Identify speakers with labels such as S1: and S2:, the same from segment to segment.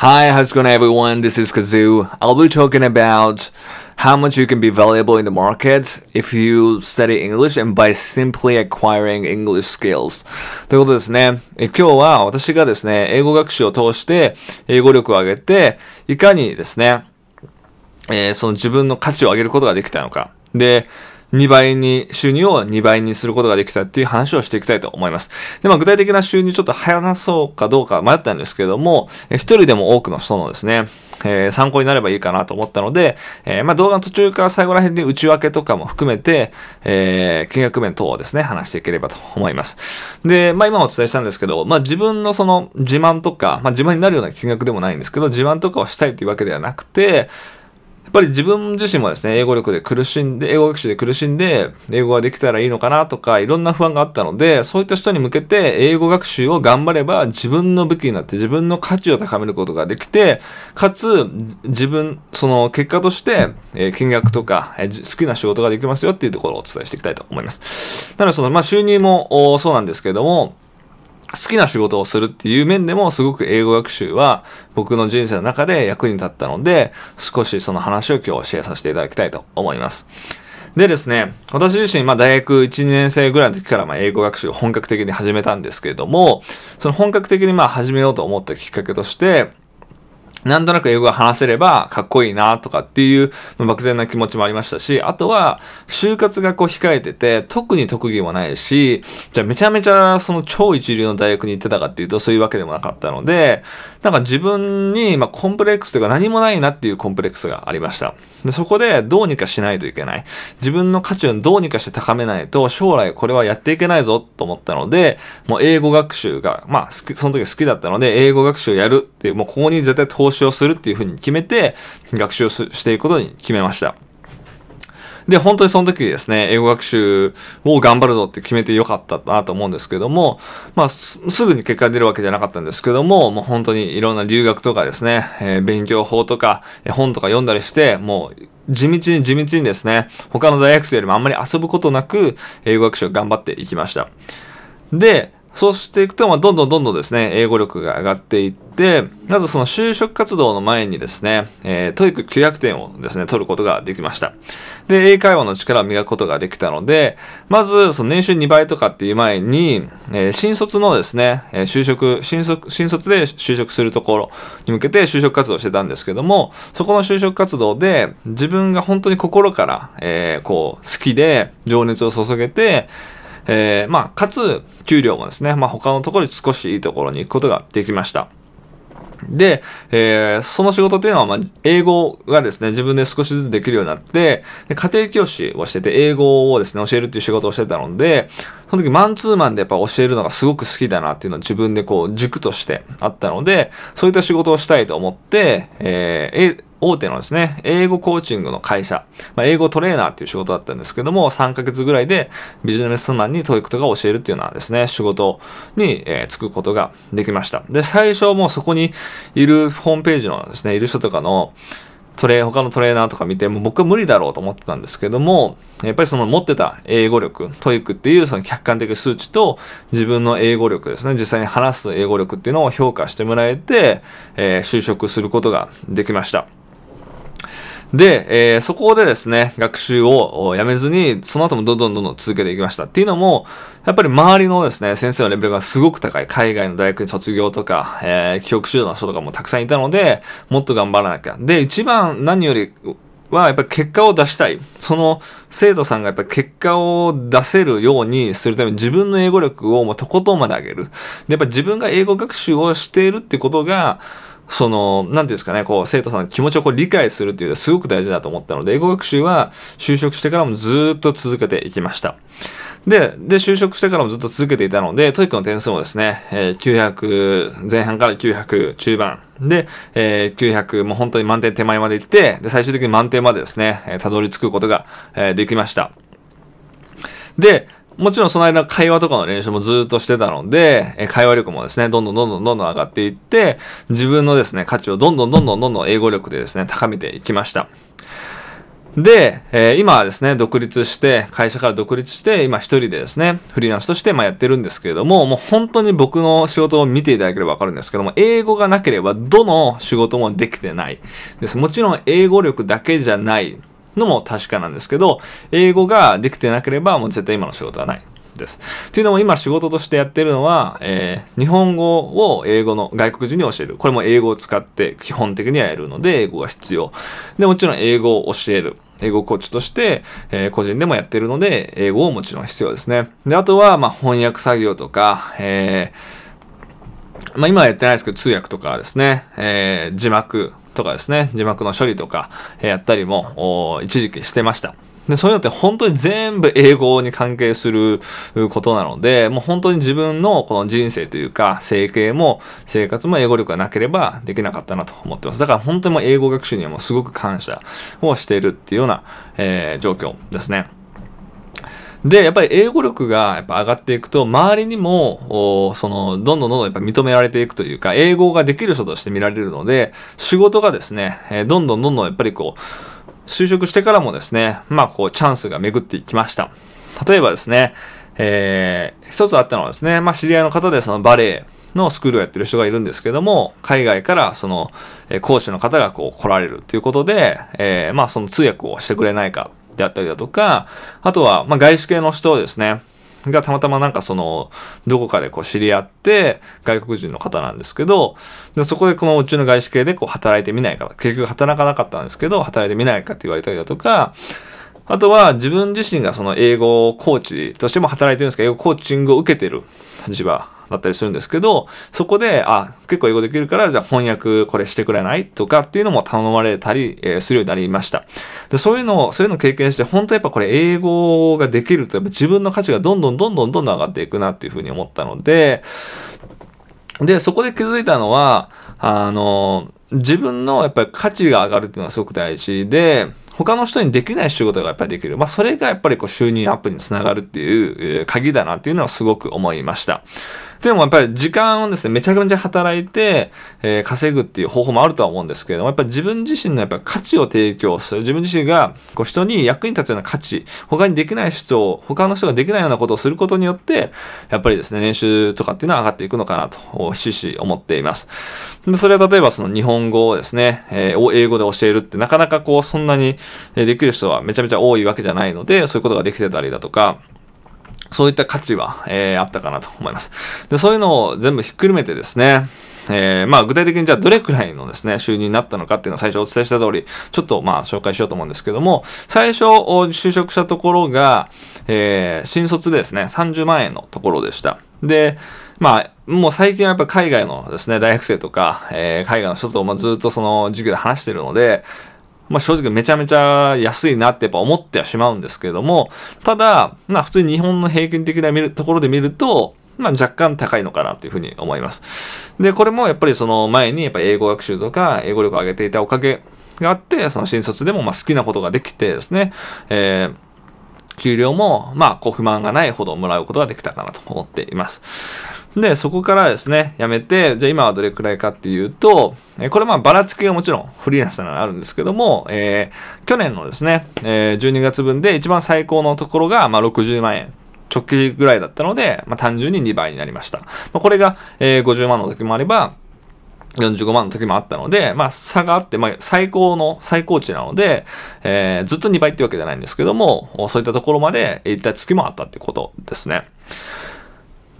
S1: Hi, how's it going everyone? This is Kazoo. I'll be talking about how much you can be valuable in the market if you study English and by simply acquiring English skills. ということですね。え今日は私がですね、英語学習を通して英語力を上げて、いかにですね、えー、その自分の価値を上げることができたのか。で、 2倍に、収入を2倍にすることができたっていう話をしていきたいと思います。で、まあ具体的な収入ちょっと話そうかどうか迷ったんですけども、一人でも多くの人のですね、えー、参考になればいいかなと思ったので、えー、まあ動画の途中から最後ら辺で内訳とかも含めて、えー、金額面等をですね、話していければと思います。で、まあ今お伝えしたんですけど、まあ自分のその自慢とか、まあ自慢になるような金額でもないんですけど、自慢とかをしたいというわけではなくて、やっぱり自分自身もですね、英語力で苦しんで、英語学習で苦しんで、英語ができたらいいのかなとか、いろんな不安があったので、そういった人に向けて、英語学習を頑張れば自分の武器になって自分の価値を高めることができて、かつ、自分、その結果として、えー、金額とか、えー、好きな仕事ができますよっていうところをお伝えしていきたいと思います。なので、その、まあ、収入もそうなんですけれども、好きな仕事をするっていう面でもすごく英語学習は僕の人生の中で役に立ったので、少しその話を今日シェアさせていただきたいと思います。でですね、私自身、まあ大学1、2年生ぐらいの時からまあ英語学習を本格的に始めたんですけれども、その本格的にまあ始めようと思ったきっかけとして、なんとなく英語が話せればかっこいいなとかっていう、漠然な気持ちもありましたし、あとは、就活がこう控えてて、特に特技もないし、じゃあめちゃめちゃその超一流の大学に行ってたかっていうとそういうわけでもなかったので、なんか自分に、まあ、コンプレックスというか何もないなっていうコンプレックスがありました。で、そこでどうにかしないといけない。自分の価値をどうにかして高めないと、将来これはやっていけないぞと思ったので、もう英語学習が、まあ、その時好きだったので、英語学習をやるっていう、もうここに絶対投資をするっていうふうに決めて、学習をしていくことに決めました。で、本当にその時ですね、英語学習を頑張るぞって決めてよかったなと思うんですけども、まあ、すぐに結果が出るわけじゃなかったんですけども、もう本当にいろんな留学とかですね、えー、勉強法とか、本とか読んだりして、もう、地道に地道にですね、他の大学生よりもあんまり遊ぶことなく、英語学習を頑張っていきました。で、そうしていくと、まあ、どんどんどんどんですね、英語力が上がっていって、まずその就職活動の前にですね、えー、 TOEIC 900点をですね、取ることができました。で、英会話の力を磨くことができたので、まず、その年収2倍とかっていう前に、えー、新卒のですね、えー、就職、新卒、新卒で就職するところに向けて就職活動してたんですけども、そこの就職活動で、自分が本当に心から、えー、こう、好きで、情熱を注げて、えー、まあ、かつ、給料もですね、まあ、他のところに少しいいところに行くことができました。で、えー、その仕事っていうのは、まあ、英語がですね、自分で少しずつできるようになって、で家庭教師をしてて、英語をですね、教えるっていう仕事をしてたので、その時マンツーマンでやっぱ教えるのがすごく好きだなっていうのは自分でこう軸としてあったので、そういった仕事をしたいと思って、えー、大手のですね、英語コーチングの会社、まあ、英語トレーナーっていう仕事だったんですけども、3ヶ月ぐらいでビジネスマンに TOEIC とか教えるっていうようなですね、仕事に、えー、就くことができました。で、最初もうそこにいるホームページのですね、いる人とかの、トレー、他のトレーナーとか見て、もう僕は無理だろうと思ってたんですけども、やっぱりその持ってた英語力、 TOEIC っていうその客観的数値と自分の英語力ですね、実際に話す英語力っていうのを評価してもらえて、えー、就職することができました。で、えー、そこでですね、学習をやめずに、その後もどんどんどんどん続けていきました。っていうのも、やっぱり周りのですね、先生のレベルがすごく高い、海外の大学に卒業とか、えー、記憶指導の人とかもたくさんいたので、もっと頑張らなきゃ。で、一番何より、は、やっぱり結果を出したい。その生徒さんがやっぱり結果を出せるようにするために自分の英語力をもうとことんまで上げる。で、やっぱ自分が英語学習をしているってことが、その、なんていうんですかね、こう、生徒さんの気持ちをこう理解するっていうのはすごく大事だと思ったので、英語学習は就職してからもずっと続けていきました。で、で、就職してからもずっと続けていたので、 TOEIC の点数もですね、えー、900、前半から900中盤。で、えー、900、もう本当に満点手前まで行って、で、最終的に満点までですね、えー、たどり着くことが、えー、できました。で、もちろんその間会話とかの練習もずっとしてたので、会話力もですね、どんどんどんどんどん上がっていって、自分のですね、価値をどんどんどんどんどんどん英語力でですね、高めていきました。で、えー、今はですね、独立して、会社から独立して、今一人でですね、フリーランスとしてまあやってるんですけれども、もう本当に僕の仕事を見ていただければわかるんですけども、英語がなければどの仕事もできてないです。もちろん英語力だけじゃないのも確かなんですけど、英語ができてなければもう絶対今の仕事はない。です。っていうのも今仕事としてやってるのは、えー、日本語を英語の外国人に教える。これも英語を使って基本的にはやるので、英語が必要。で、もちろん英語を教える。英語コーチとして、えー、個人でもやってるので、英語をもちろん必要ですね。で、あとは、まあ、翻訳作業とか、えー、まあ、今はやってないですけど、通訳とかですね、えー、字幕とかですね、字幕の処理とか、えー、やったりも、一時期してました。で、そういうのって本当に全部英語に関係することなので、もう本当に自分のこの人生というか、生計も生活も英語力がなければできなかったなと思ってます。だから本当にもう英語学習にはもうすごく感謝をしているっていうような、えー、状況ですね。で、やっぱり英語力がやっぱ上がっていくと、周りにも、その、どんどんどんどんやっぱ認められていくというか、英語ができる人として見られるので、仕事がですね、えどんどんどんどんやっぱりこう、就職してからもですね、まあこうチャンスが巡っていきました。例えばですね、えー、一つあったのはですね、まあ知り合いの方でそのバレエのスクールをやってる人がいるんですけども、海外からその、えー、講師の方がこう来られるということで、えー、まあその通訳をしてくれないかであったりだとか、あとは、まあ外資系の人ですね、がたまたまなんかその、どこかでこう知り合って、外国人の方なんですけど、でそこでこのうちの外資系でこう働いてみないか、結局働かなかったんですけど、働いてみないかって言われたりだとか、あとは自分自身がその英語コーチとしても働いてるんですけど、英語コーチングを受けてる立場だったりするんですけど、そこで、あ、結構英語できるから、じゃあ翻訳これしてくれない？とかっていうのも頼まれたり、えー、するようになりました。で、そういうのを、そういうのを経験して、本当やっぱこれ英語ができると、やっぱ自分の価値がどんどんどんどんどんどん上がっていくなっていうふうに思ったので、で、そこで気づいたのは、あの、自分のやっぱり価値が上がるっていうのはすごく大事で、他の人にできない仕事がやっぱりできる。まあ、それがやっぱりこう収入アップにつながるっていう鍵だなっていうのはすごく思いました。でもやっぱり時間をですね、めちゃくちゃ働いて、えー、稼ぐっていう方法もあるとは思うんですけれども、やっぱり自分自身のやっぱ価値を提供する。自分自身がこう人に役に立つような価値、他にできない人を、他の人ができないようなことをすることによって、やっぱりですね、年収とかっていうのは上がっていくのかなと、ひしし思っています。で、それは例えばその日本語をですね、えー、英語で教えるってなかなかこう、そんなにできる人はめちゃめちゃ多いわけじゃないので、そういうことができてたりだとか、そういった価値は、えー、あったかなと思います。で、そういうのを全部ひっくるめてですね、えー、まあ具体的にじゃあどれくらいのですね、収入になったのかっていうのは最初お伝えした通り、ちょっとまあ紹介しようと思うんですけども、最初就職したところが、えー、新卒でですね、30万円のところでした。で、まあ、もう最近はやっぱ海外のですね、大学生とか、えー、海外の人ともずっとその授業で話してるので、まあ正直めちゃめちゃ安いなってやっぱ思ってはしまうんですけれども、ただ、まあ普通に日本の平均的な見るところで見ると、まあ若干高いのかなというふうに思います。で、これもやっぱりその前にやっぱ英語学習とか英語力を上げていたおかげがあって、その新卒でもまあ好きなことができてですね、えー給料も、まあ、こう不満がないほどもらうことができたかなと思っています。で、そこからですね、辞めて、じゃあ今はどれくらいかっていうと、えこれまあばらつきがもちろんフリーランスならあるんですけども、えー、去年のですね、えー、12月分で一番最高のところがまあ60万円。直近ぐらいだったので、まあ、単純に2倍になりました。まあ、これが、えー、50万の時もあれば、45万の時もあったので、まあ差があって、まあ最高の、最高値なので、えー、ずっと2倍ってわけじゃないんですけども、そういったところまで行った月もあったってことですね。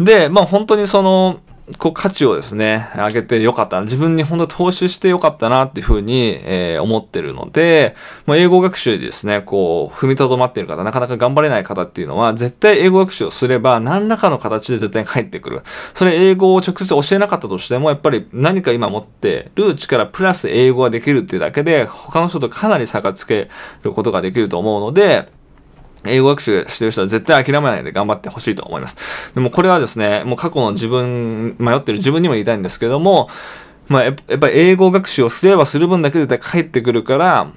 S1: で、まあ本当にその、こう価値をですね、上げてよかった。自分に本当投資してよかったなっていうふうに、えー、思ってるので、まあ、英語学習でですね、こう、踏みとどまっている方、なかなか頑張れない方っていうのは、絶対英語学習をすれば、何らかの形で絶対に返ってくる。それ英語を直接教えなかったとしても、やっぱり何か今持ってる力プラス英語ができるっていうだけで、他の人とかなり差がつけることができると思うので、英語学習してる人は絶対諦めないで頑張ってほしいと思います。でもこれはですね、もう過去の自分、迷ってる自分にも言いたいんですけども、まあやっぱり英語学習をすればする分だけ絶対帰ってくるから、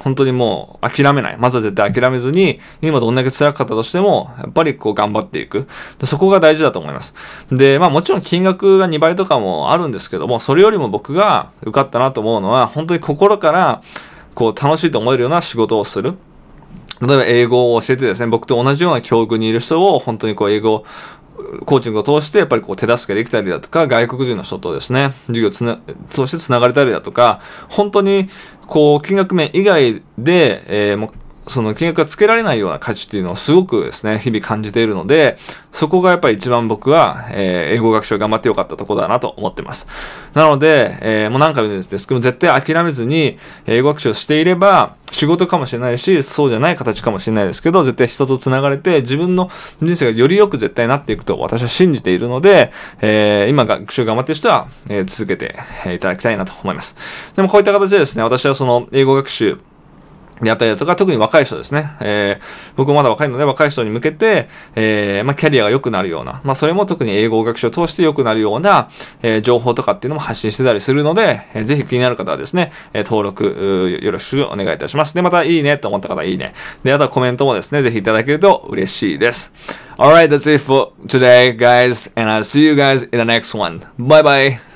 S1: 本当にもう諦めない。まずは絶対諦めずに、今どんだけ辛かったとしても、やっぱりこう頑張っていく。そこが大事だと思います。で、まあもちろん金額が2倍とかもあるんですけども、それよりも僕が受かったなと思うのは、本当に心から、こう楽しいと思えるような仕事をする。例えば英語を教えてですね、僕と同じような境遇にいる人を本当にこう英語コーチングを通してやっぱりこう手助けできたりだとか、外国人の人とですね、授業をつな、通して繋がれたりだとか、本当にこう金額面以外で、えー、もその金額がつけられないような価値っていうのをすごくですね、日々感じているので、そこがやっぱり一番僕は、えー、英語学習を頑張ってよかったところだなと思ってます。なので、えー、もう何回も言うんですけど、絶対諦めずに、英語学習をしていれば、仕事かもしれないし、そうじゃない形かもしれないですけど、絶対人と繋がれて、自分の人生がより良く絶対なっていくと私は信じているので、えー、今学習頑張ってる人は、えー、続けていただきたいなと思います。でもこういった形でですね、私はその英語学習、であったりとか、特に若い人ですね。えー、僕もまだ若いので若い人に向けて、えー、まあ、キャリアが良くなるような、まあ、それも特に英語学習を通して良くなるような、えー、情報とかっていうのも発信してたりするので、えー、ぜひ気になる方はですね、えー、登録、よろしくお願いいたします。で、またいいねと思った方はいいね。で、あとはコメントもですね、ぜひいただけると嬉しいです。Alright, that's it for today, guys, and I'll see you guys in the next one. Bye bye!